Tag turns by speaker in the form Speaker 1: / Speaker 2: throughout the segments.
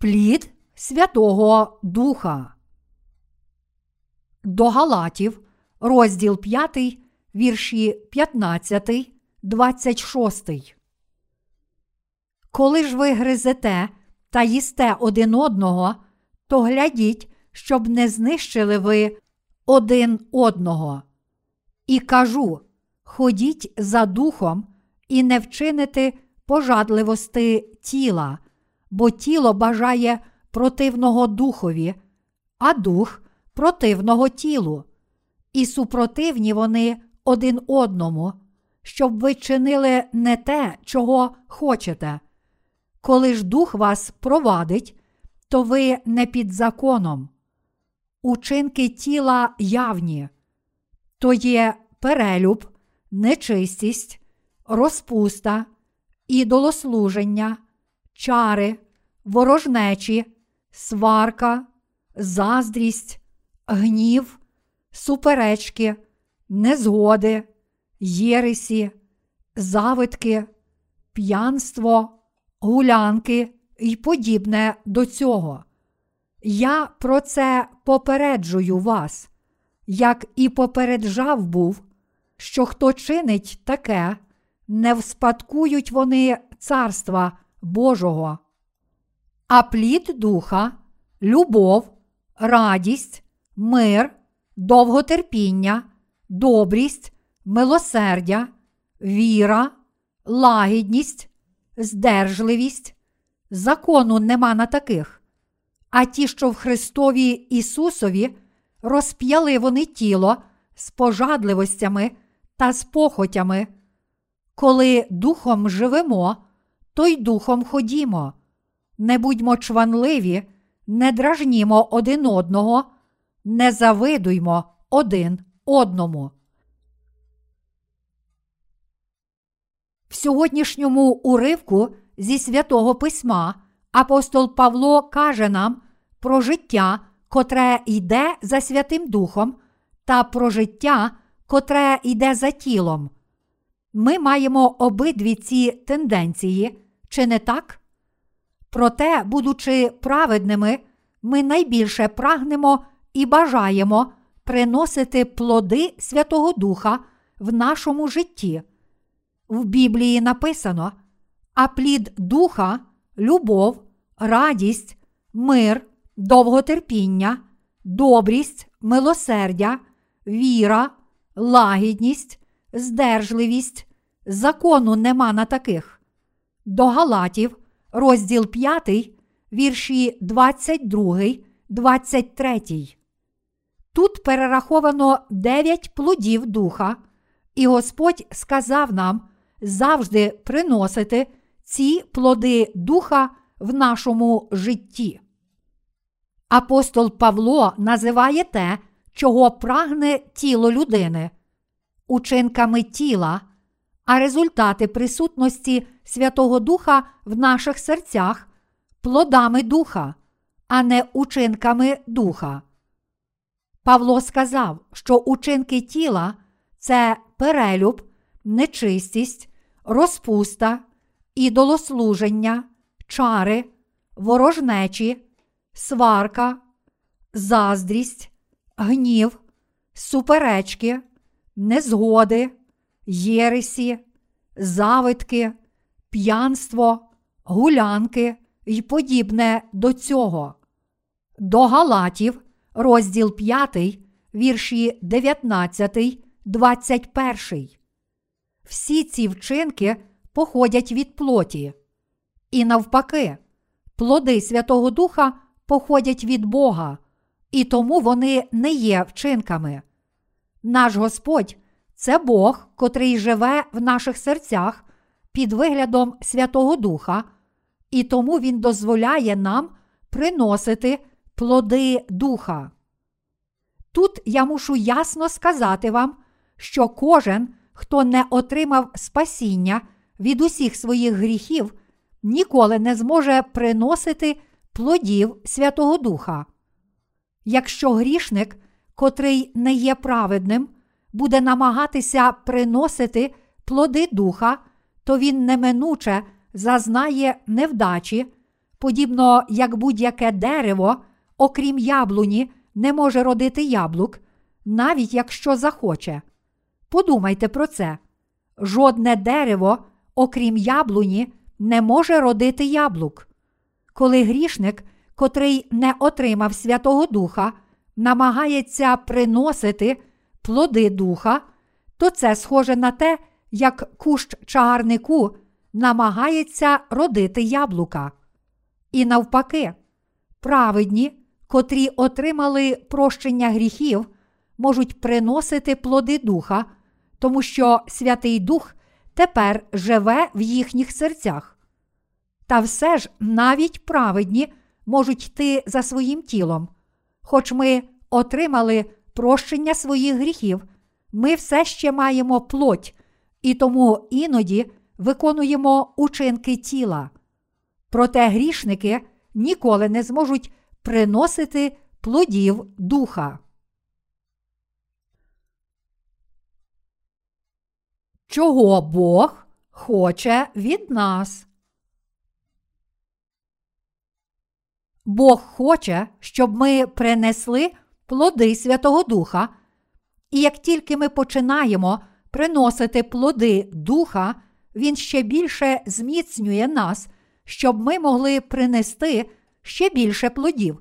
Speaker 1: Плід Святого Духа. До Галатів, розділ 5, вірші 15, 26. Коли ж ви гризете та їсте один одного, то глядіть, щоб не знищили ви один одного. І кажу: ходіть за духом і не вчините пожадливости тіла, бо тіло бажає противного духові, а дух противного тілу, і супротивні вони один одному, щоб ви чинили не те, чого хочете. Коли ж дух вас провадить, то ви не під законом. Учинки тіла явні, то є перелюб, нечистість, розпуста, ідолослуження, чари, ворожнечі, сварка, заздрість, гнів, суперечки, незгоди, єресі, завитки, п'янство, гулянки і подібне до цього. Я про це попереджую вас, як і попереджав був, що хто чинить таке, не вспадкують вони Царства Божого. А плід духа, любов, радість, мир, довготерпіння, добрість, милосердя, віра, лагідність, здержливість. Закону нема на таких. А ті, що в Христові Ісусові, розп'яли вони тіло з пожадливостями та з похотями. Коли духом живемо, то й духом ходімо. Не будьмо чванливі, не дражнімо один одного, не завидуймо один одному. В сьогоднішньому уривку зі святого письма апостол Павло каже нам про життя, котре йде за Святим Духом, та про життя, котре йде за тілом. Ми маємо обидві ці тенденції, чи не так? Проте, будучи праведними, ми найбільше прагнемо і бажаємо приносити плоди Святого Духа в нашому житті. В Біблії написано: а плід духа, любов, радість, мир, довготерпіння, добрість, милосердя, віра, лагідність, здержливість, закону нема на таких. До Галатів, розділ 5, вірші 22, 23. Тут перераховано дев'ять плодів духа, і Господь сказав нам завжди приносити ці плоди духа в нашому житті. Апостол Павло називає те, чого прагне тіло людини, учинками тіла, а результати присутності Святого Духа в наших серцях плодами духа, а не учинками духа. Павло сказав, що учинки тіла це перелюб, нечистість, розпуста, ідолослуження, чари, ворожнечі, сварка, заздрість, гнів, суперечки, незгоди, єресі, завитки, п'янство, гулянки й подібне до цього. До Галатів, розділ 5, вірші 19, 21. Всі ці вчинки походять від плоті. І навпаки, плоди Святого Духа походять від Бога, і тому вони не є вчинками. Наш Господь це Бог, котрий живе в наших серцях під виглядом Святого Духа, і тому Він дозволяє нам приносити плоди Духа. Тут я мушу ясно сказати вам, що кожен, хто не отримав спасіння від усіх своїх гріхів, ніколи не зможе приносити плодів Святого Духа. Якщо грішник, котрий не є праведним, буде намагатися приносити плоди духа, то він неминуче зазнає невдачі, подібно як будь-яке дерево, окрім яблуні, не може родити яблук, навіть якщо захоче. Подумайте про це. Жодне дерево, окрім яблуні, не може родити яблук. Коли грішник, котрий не отримав Святого Духа, намагається приносити плоди духа, то це схоже на те, як кущ чагарнику намагається родити яблука. І навпаки, праведні, котрі отримали прощення гріхів, можуть приносити плоди духа, тому що Святий Дух тепер живе в їхніх серцях. Та все ж навіть праведні можуть йти за своїм тілом. Хоч ми отримали прощення своїх гріхів, ми все ще маємо плоть, і тому іноді виконуємо учинки тіла. Проте грішники ніколи не зможуть приносити плодів духа. Чого Бог хоче від нас? Бог хоче, щоб ми принесли плоди Святого Духа, і як тільки ми починаємо приносити плоди Духа, Він ще більше зміцнює нас, щоб ми могли принести ще більше плодів.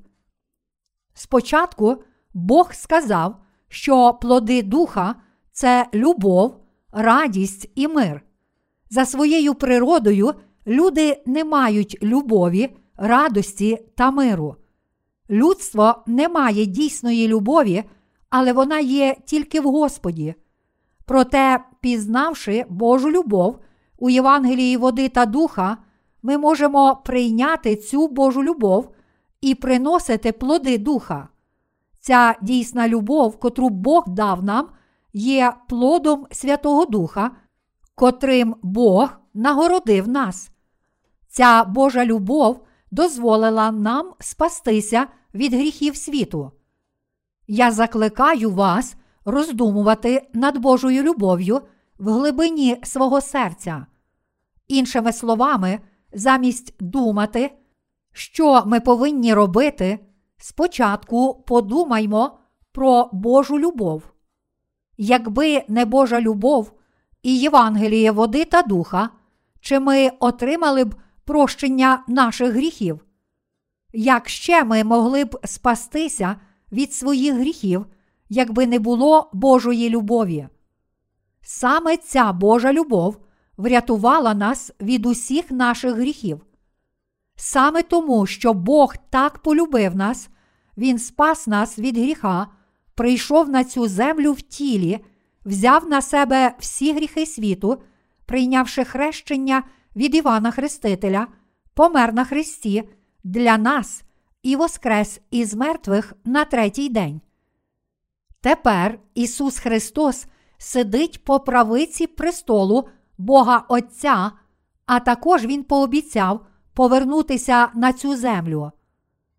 Speaker 1: Спочатку Бог сказав, що плоди Духа це любов, радість і мир. За своєю природою люди не мають любові, радості та миру. Людство не має дійсної любові, але вона є тільки в Господі. Проте, пізнавши Божу любов у Євангелії води та духа, ми можемо прийняти цю Божу любов і приносити плоди духа. Ця дійсна любов, котру Бог дав нам, є плодом Святого Духа, котрим Бог нагородив нас. Ця Божа любов дозволила нам спастися від гріхів світу. Я закликаю вас роздумувати над Божою любов'ю в глибині свого серця. Іншими словами, замість думати, що ми повинні робити, спочатку подумаймо про Божу любов. Якби не Божа любов і Євангеліє води та духа, чи ми отримали б прощення наших гріхів? Як ще ми могли б спастися від своїх гріхів, якби не було Божої любові? Саме ця Божа любов врятувала нас від усіх наших гріхів. Саме тому, що Бог так полюбив нас, Він спас нас від гріха, прийшов на цю землю в тілі, взяв на себе всі гріхи світу, прийнявши хрещення від Івана Хрестителя, помер на Христі для нас і воскрес із мертвих на третій день. Тепер Ісус Христос сидить по правиці престолу Бога Отця, а також Він пообіцяв повернутися на цю землю.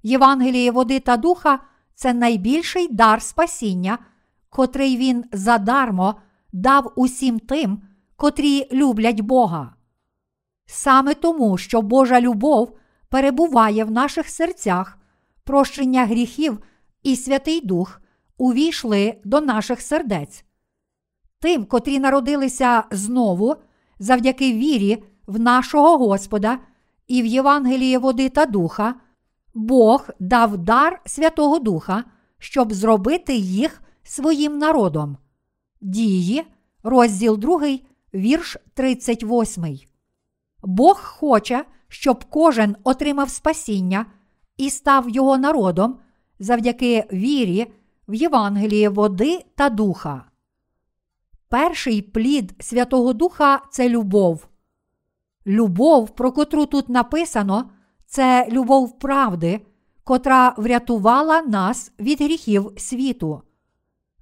Speaker 1: Євангеліє води та духа це найбільший дар спасіння, котрий він задармо дав усім тим, котрі люблять Бога. Саме тому, що Божа любов перебуває в наших серцях, прощення гріхів і Святий Дух увійшли до наших сердець. Тим, котрі народилися знову завдяки вірі в нашого Господа і в Євангеліє води та духа, Бог дав дар Святого Духа, щоб зробити їх своїм народом. Дії, розділ 2, вірш 38. Бог хоче, щоб кожен отримав спасіння і став його народом завдяки вірі в Євангеліє води та духа. Перший плід Святого Духа це любов. Любов, про котру тут написано, це любов правди, котра врятувала нас від гріхів світу.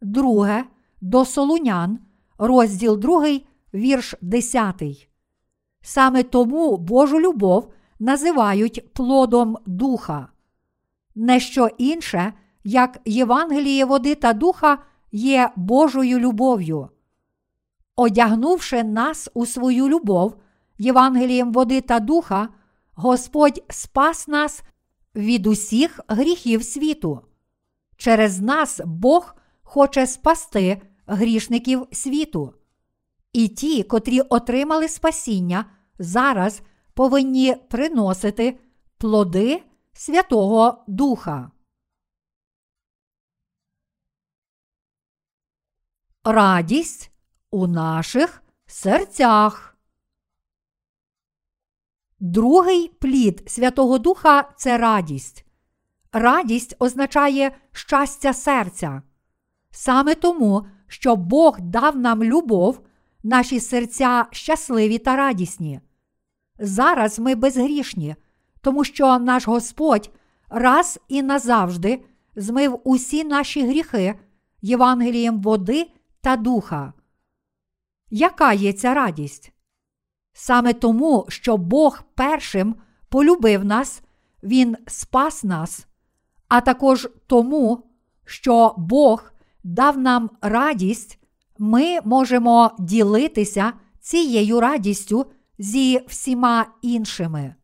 Speaker 1: Друге до Солунян, розділ 2, вірш 10. Саме тому Божу любов називають плодом духа. Не що інше, як Євангеліє води та духа є Божою любов'ю. Одягнувши нас у свою любов, Євангелієм води та духа, Господь спас нас від усіх гріхів світу. Через нас Бог хоче спасти грішників світу. І ті, котрі отримали спасіння, зараз повинні приносити плоди Святого Духа. Радість у наших серцях. Другий плід Святого Духа це радість. Радість означає щастя серця. Саме тому, що Бог дав нам любов, наші серця щасливі та радісні. Зараз ми безгрішні, тому що наш Господь раз і назавжди змив усі наші гріхи Євангелієм води та духа. Яка є ця радість? Саме тому, що Бог першим полюбив нас, Він спас нас, а також тому, що Бог дав нам радість, ми можемо ділитися цією радістю зі всіма іншими.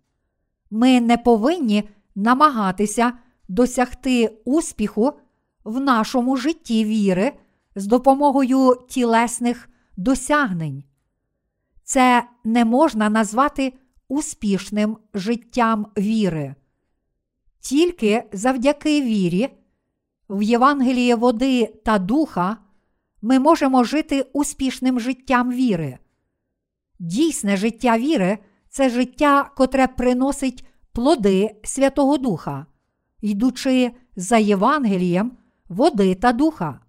Speaker 1: Ми не повинні намагатися досягти успіху в нашому житті віри з допомогою тілесних досягнень. Це не можна назвати успішним життям віри. Тільки завдяки вірі, в Євангелії води та духа ми можемо жити успішним життям віри. Дійсне життя віри це життя, котре приносить плоди Святого Духа, йдучи за Євангелієм води та духа.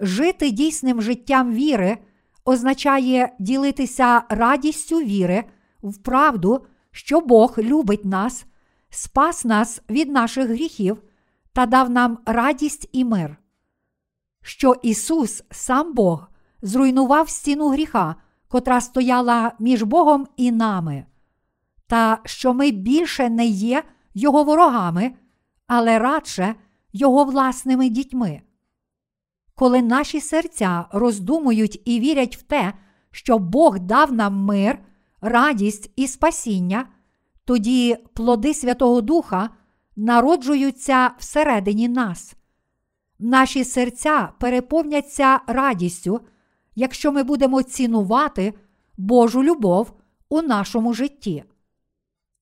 Speaker 1: Жити дійсним життям віри означає ділитися радістю віри в правду, що Бог любить нас, спас нас від наших гріхів та дав нам радість і мир. Що Ісус, сам Бог, зруйнував стіну гріха, котра стояла між Богом і нами, та що ми більше не є Його ворогами, але радше Його власними дітьми. Коли наші серця роздумують і вірять в те, що Бог дав нам мир, радість і спасіння, тоді плоди Святого Духа народжуються всередині нас. Наші серця переповняться радістю, якщо ми будемо цінувати Божу любов у нашому житті.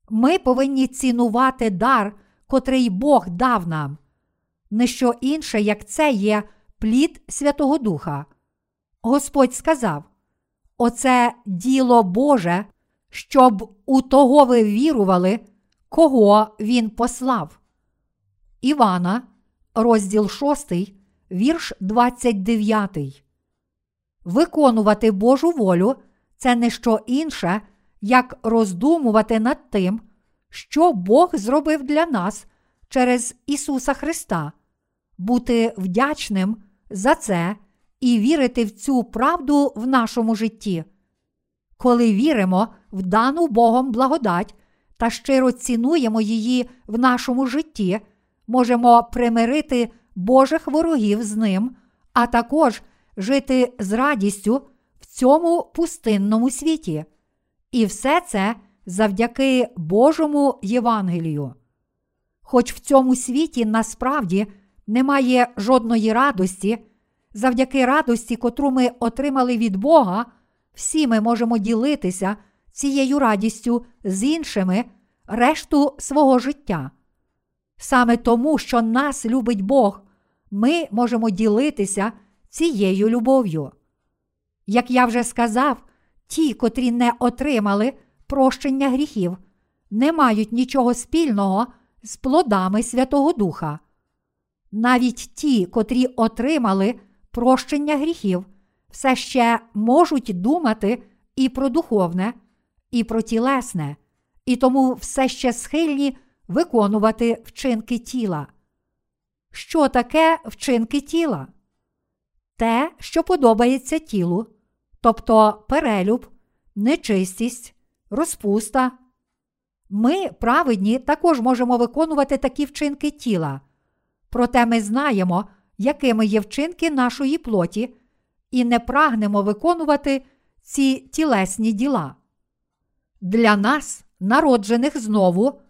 Speaker 1: Ми повинні цінувати дар, котрий Бог дав нам. Не що інше, як це є плід Святого Духа. Господь сказав: Оце діло Боже, щоб у того ви вірували, кого Він послав. Івана, розділ 6, вірш 29. Виконувати Божу волю це не що інше, як роздумувати над тим, що Бог зробив для нас через Ісуса Христа, бути вдячним за це і вірити в цю правду в нашому житті. Коли віримо в дану Богом благодать та щиро цінуємо її в нашому житті, можемо примирити Божих ворогів з ним, а також жити з радістю в цьому пустинному світі. І все це завдяки Божому Євангелію. Хоч в цьому світі насправді немає жодної радості, завдяки радості, котру ми отримали від Бога, всі ми можемо ділитися цією радістю з іншими решту свого життя. Саме тому, що нас любить Бог, ми можемо ділитися цією любов'ю. Як я вже сказав, ті, котрі не отримали прощення гріхів, не мають нічого спільного з плодами Святого Духа. Навіть ті, котрі отримали прощення гріхів, все ще можуть думати і про духовне, і про тілесне, і тому все ще схильні виконувати вчинки тіла. Що таке вчинки тіла? Те, що подобається тілу, тобто перелюб, нечистість, розпуста. Ми, праведні, також можемо виконувати такі вчинки тіла. Проте ми знаємо, якими є вчинки нашої плоті, і не прагнемо виконувати ці тілесні діла. Для нас народжених знову,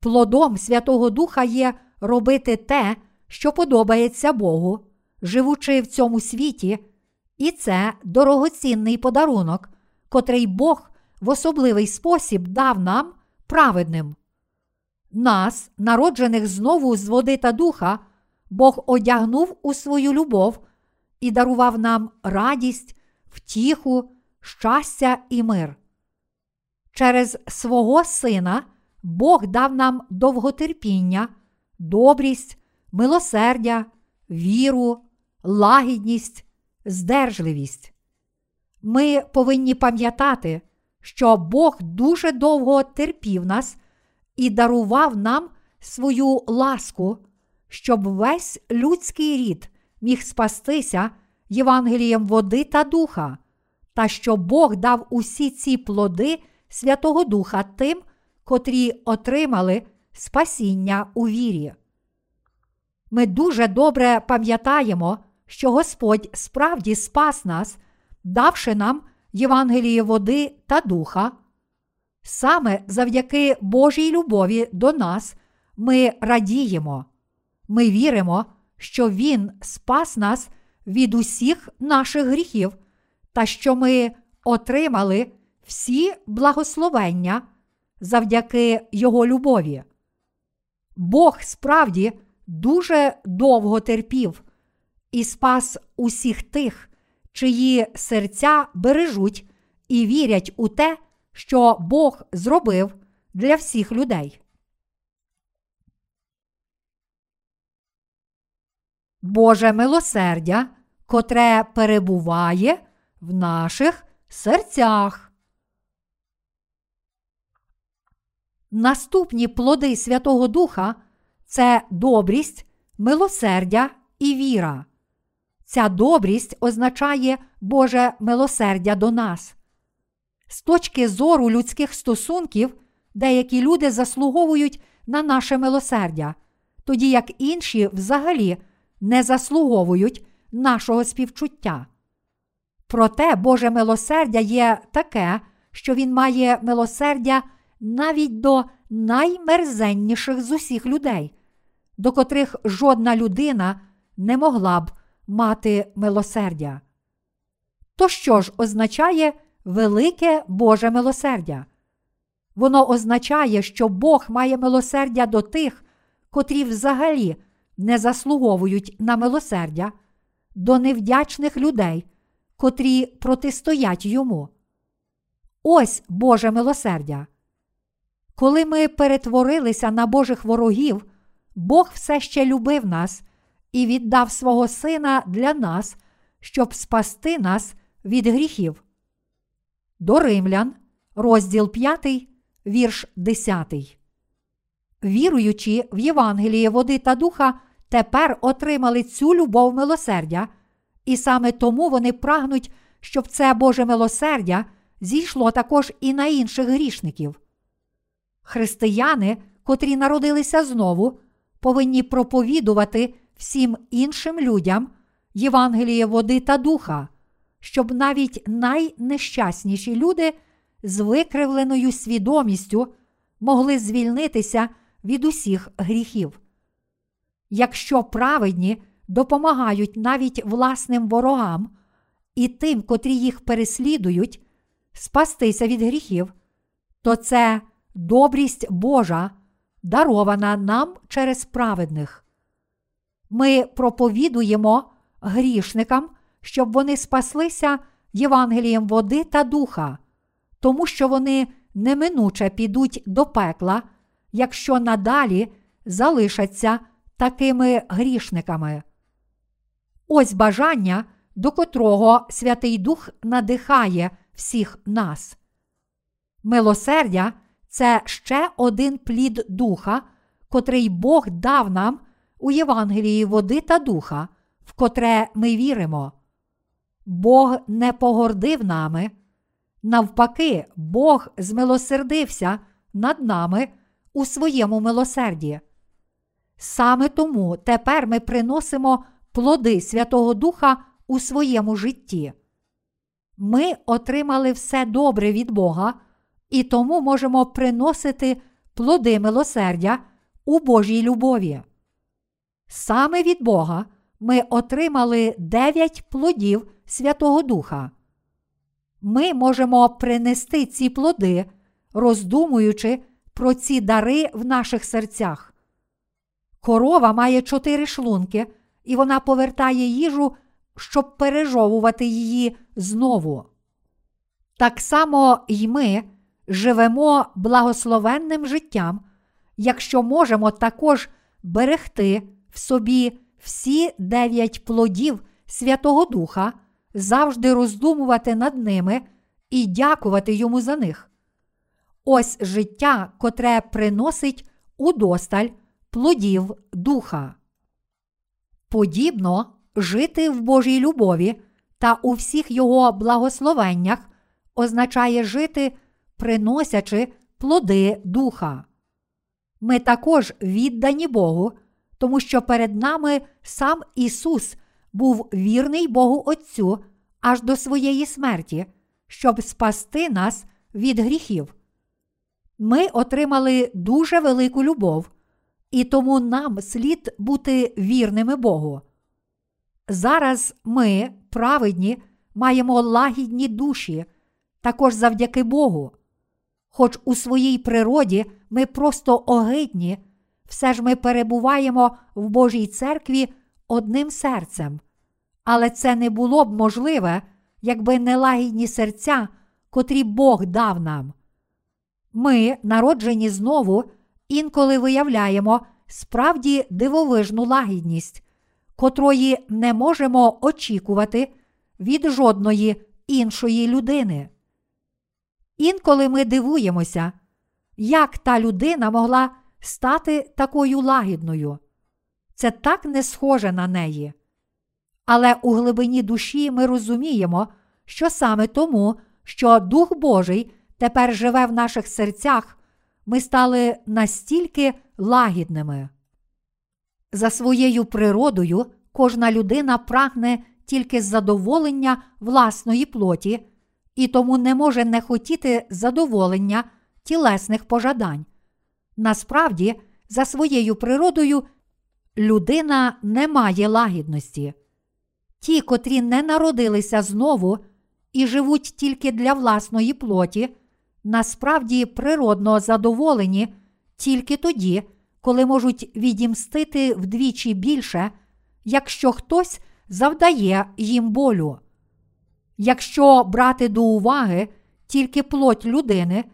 Speaker 1: плодом Святого Духа є робити те, що подобається Богу, живучи в цьому світі, і це дорогоцінний подарунок, котрий Бог в особливий спосіб дав нам праведним. Нас, народжених знову з води та духа, Бог одягнув у свою любов і дарував нам радість, втіху, щастя і мир. Через свого Сина Бог дав нам довготерпіння, добрість, милосердя, віру, лагідність, здержливість. Ми повинні пам'ятати, що Бог дуже довго терпів нас і дарував нам свою ласку, щоб весь людський рід міг спастися Євангелієм води та духа, та що Бог дав усі ці плоди Святого Духа тим, котрі отримали спасіння у вірі. Ми дуже добре пам'ятаємо, що Господь справді спас нас, давши нам Євангеліє води та духа. Саме завдяки Божій любові до нас ми радіємо, ми віримо, що Він спас нас від усіх наших гріхів та що ми отримали всі благословення завдяки Його любові. Бог справді дуже довго терпів і спас усіх тих, чиї серця бережуть і вірять у те, що Бог зробив для всіх людей. Боже милосердя, котре перебуває в наших серцях. Наступні плоди Святого Духа це добрість, милосердя і віра. Ця добрість означає Боже милосердя до нас. З точки зору людських стосунків, деякі люди заслуговують на наше милосердя, тоді як інші взагалі не заслуговують нашого співчуття. Проте Боже милосердя є таке, що Він має милосердя навіть до наймерзенніших з усіх людей, до котрих жодна людина не могла б мати милосердя. То що ж означає велике Боже милосердя? Воно означає, що Бог має милосердя до тих, котрі взагалі не заслуговують на милосердя, до невдячних людей, котрі протистоять йому. Ось Боже милосердя. Коли ми перетворилися на Божих ворогів, Бог все ще любив нас і віддав свого Сина для нас, щоб спасти нас від гріхів. До Римлян, розділ 5, вірш 10. Віруючи в Євангеліє води та духа, тепер отримали цю любов милосердя, і саме тому вони прагнуть, щоб це Боже милосердя зійшло також і на інших грішників. Християни, котрі народилися знову, повинні проповідувати всім іншим людям Євангеліє води та духа, щоб навіть найнещасніші люди з викривленою свідомістю могли звільнитися від усіх гріхів. Якщо праведні допомагають навіть власним ворогам і тим, котрі їх переслідують, спастися від гріхів, то це добрість Божа, дарована нам через праведних. Ми проповідуємо грішникам, щоб вони спаслися Євангелієм води та духа, тому що вони неминуче підуть до пекла, якщо надалі залишаться такими грішниками. Ось бажання, до котрого Святий Дух надихає всіх нас. Милосердя це ще один плід духа, котрий Бог дав нам у Євангелії води та духа, в котре ми віримо. Бог не погордив нами. Навпаки, Бог змилосердився над нами у своєму милосерді. Саме тому тепер ми приносимо плоди Святого Духа у своєму житті. Ми отримали все добре від Бога і тому можемо приносити плоди милосердя у Божій любові. Саме від Бога ми отримали дев'ять плодів Святого Духа. Ми можемо принести ці плоди, роздумуючи про ці дари в наших серцях. Корова має чотири шлунки, і вона повертає їжу, щоб пережовувати її знову. Так само й ми живемо благословенним життям, якщо можемо також берегти в собі всі дев'ять плодів Святого Духа, завжди роздумувати над ними і дякувати йому за них. Ось життя, котре приносить удосталь плодів духа. Подібно жити в Божій любові та у всіх його благословеннях означає жити, приносячи плоди духа. Ми також віддані Богу, тому що перед нами сам Ісус був вірний Богу Отцю аж до своєї смерті, щоб спасти нас від гріхів. Ми отримали дуже велику любов, і тому нам слід бути вірними Богу. Зараз ми, праведні, маємо лагідні душі, також завдяки Богу. Хоч у своїй природі ми просто огидні, все ж ми перебуваємо в Божій церкві одним серцем. Але це не було б можливе, якби не лагідні серця, котрі Бог дав нам. Ми, народжені знову, інколи виявляємо справді дивовижну лагідність, котрої не можемо очікувати від жодної іншої людини. Інколи ми дивуємося, як та людина могла стати такою лагідною. Це так не схоже на неї. Але у глибині душі ми розуміємо, що саме тому, що Дух Божий тепер живе в наших серцях, ми стали настільки лагідними. За своєю природою кожна людина прагне тільки задоволення власної плоті, і тому не може не хотіти задоволення тілесних пожадань. Насправді, за своєю природою, людина не має лагідності. Ті, котрі не народилися знову і живуть тільки для власної плоті, насправді природно задоволені тільки тоді, коли можуть відімстити вдвічі більше, якщо хтось завдає їм болю. Якщо брати до уваги тільки плоть людини,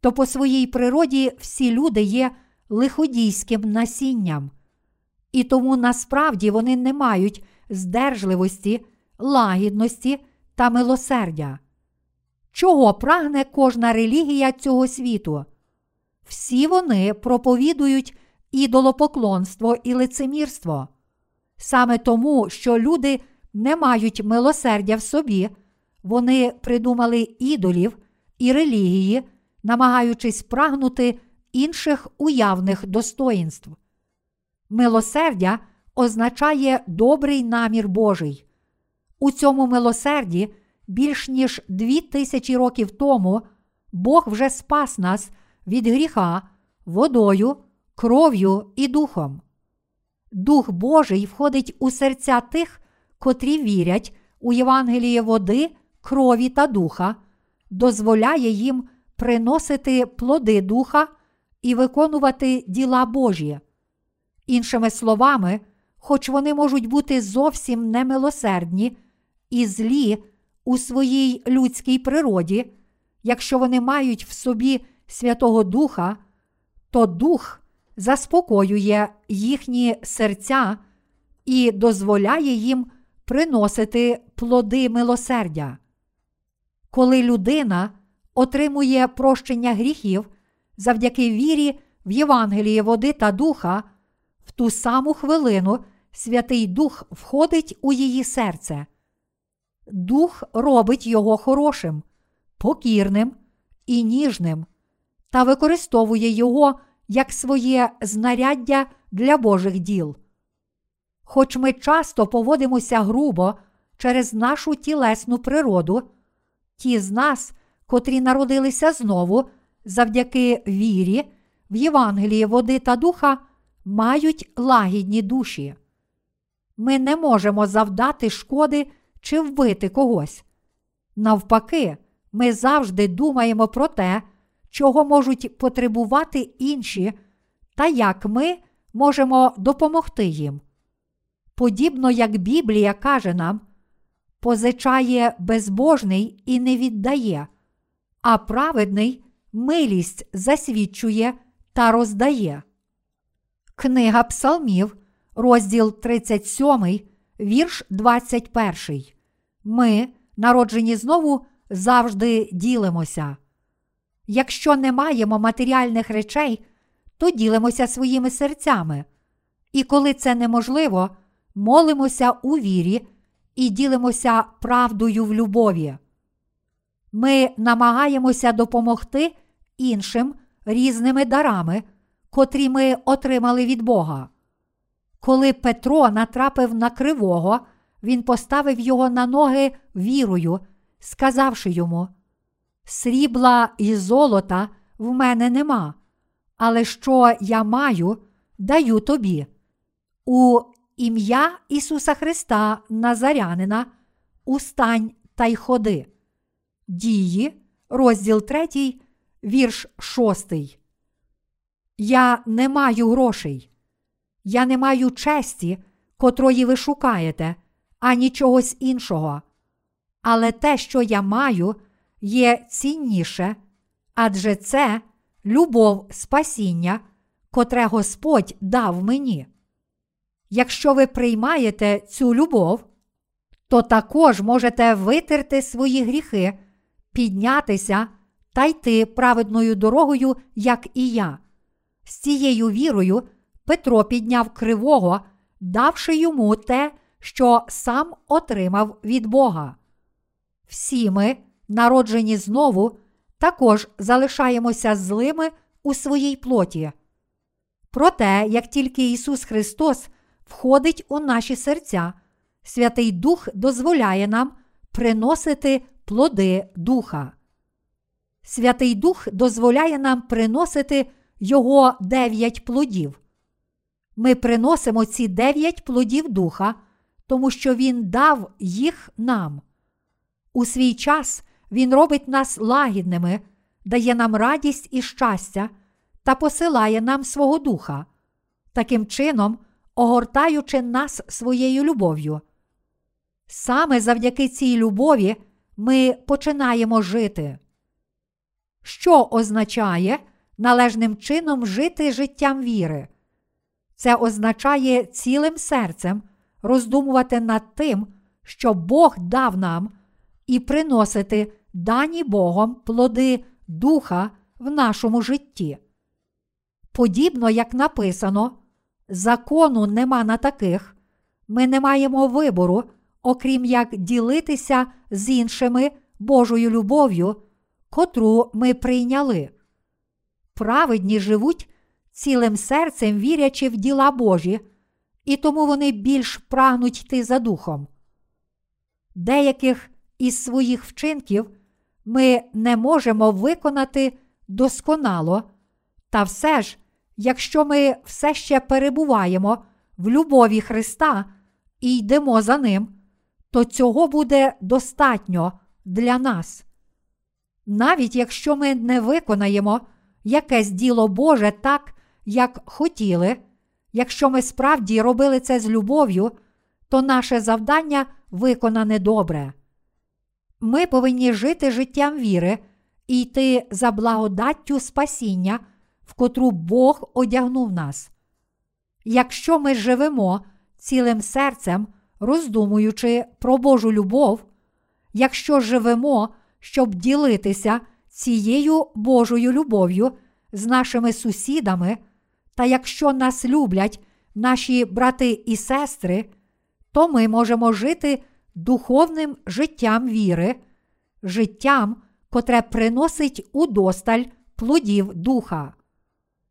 Speaker 1: то по своїй природі всі люди є лиходійським насінням, і тому насправді вони не мають здержливості, лагідності та милосердя. Чого прагне кожна релігія цього світу? Всі вони проповідують ідолопоклонство і лицемірство. Саме тому, що люди не мають милосердя в собі, вони придумали ідолів і релігії, намагаючись прагнути інших уявних достоїнств. Милосердя означає добрий намір Божий. У цьому милосерді більш ніж дві тисячі років тому Бог вже спас нас від гріха водою, кров'ю і духом. Дух Божий входить у серця тих, котрі вірять у Євангеліє води, крові та духа, дозволяє їм приносити плоди духа і виконувати діла Божі. Іншими словами, хоч вони можуть бути зовсім немилосердні і злі у своїй людській природі, якщо вони мають в собі Святого Духа, то Дух заспокоює їхні серця і дозволяє їм приносити плоди милосердя. Коли людина отримує прощення гріхів завдяки вірі в Євангеліє води та духа, в ту саму хвилину Святий Дух входить у її серце. Дух робить його хорошим, покірним і ніжним та використовує його як своє знаряддя для Божих діл. Хоч ми часто поводимося грубо через нашу тілесну природу, ті з нас, котрі народилися знову, завдяки вірі в Євангелії води та духа мають лагідні душі. Ми не можемо завдати шкоди чи вбити когось. Навпаки, ми завжди думаємо про те, чого можуть потребувати інші, та як ми можемо допомогти їм. Подібно як Біблія каже нам, позичає безбожний і не віддає, а праведний милість засвідчує та роздає. Книга Псалмів, розділ 37, вірш 21. Ми, народжені знову, завжди ділимося. Якщо не маємо матеріальних речей, то ділимося своїми серцями. І коли це неможливо, молимося у вірі і ділимося правдою в любові. Ми намагаємося допомогти іншим різними дарами, котрі ми отримали від Бога. Коли Петро натрапив на кривого, він поставив його на ноги вірою, сказавши йому: Срібла і золота в мене нема, але що я маю, даю тобі. У ім'я Ісуса Христа Назарянина, устань та й ходи. Дії, розділ 3, вірш 6. Я не маю грошей. Я не маю честі, котрої ви шукаєте, ані чогось іншого. Але те, що я маю, є цінніше, адже це любов спасіння, котре Господь дав мені. Якщо ви приймаєте цю любов, то також можете витерти свої гріхи, піднятися та йти праведною дорогою, як і я. З цією вірою Петро підняв кривого, давши йому те, що сам отримав від Бога. Всі ми, народжені знову, також залишаємося злими у своїй плоті. Проте, як тільки Ісус Христос входить у наші серця, Святий Дух дозволяє нам приносити плоди Духа. Святий Дух дозволяє нам приносити Його дев'ять плодів. Ми приносимо ці дев'ять плодів Духа, тому що Він дав їх нам. У свій час Він робить нас лагідними, дає нам радість і щастя та посилає нам свого Духа, таким чином, огортаючи нас своєю любов'ю. Саме завдяки цій любові ми починаємо жити. Що означає належним чином жити життям віри? Це означає цілим серцем роздумувати над тим, що Бог дав нам, і приносити дані Богом плоди Духа в нашому житті. Подібно як написано, закону нема на таких, ми не маємо вибору, окрім як ділитися з іншими Божою любов'ю, котру ми прийняли. Праведні живуть цілим серцем вірячи в діла Божі, і тому вони більш прагнуть йти за духом. Деяких із своїх вчинків ми не можемо виконати досконало, та все ж, якщо ми все ще перебуваємо в любові Христа і йдемо за Ним, то цього буде достатньо для нас. Навіть якщо ми не виконаємо якесь діло Боже так, як хотіли, якщо ми справді робили це з любов'ю, то наше завдання виконане добре. Ми повинні жити життям віри і йти за благодаттю спасіння, в котру Бог одягнув нас. Якщо ми живемо цілим серцем, роздумуючи про Божу любов, якщо живемо, щоб ділитися цією Божою любов'ю з нашими сусідами, та якщо нас люблять наші брати і сестри, то ми можемо жити духовним життям віри, життям, котре приносить удосталь плодів духа.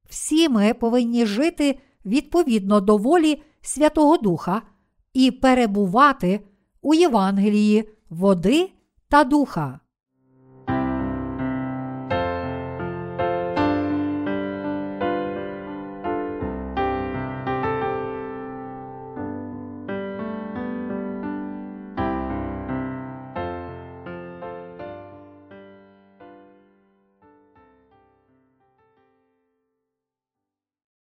Speaker 1: Всі ми повинні жити відповідно до волі Святого Духа і перебувати у Євангелії води та духа.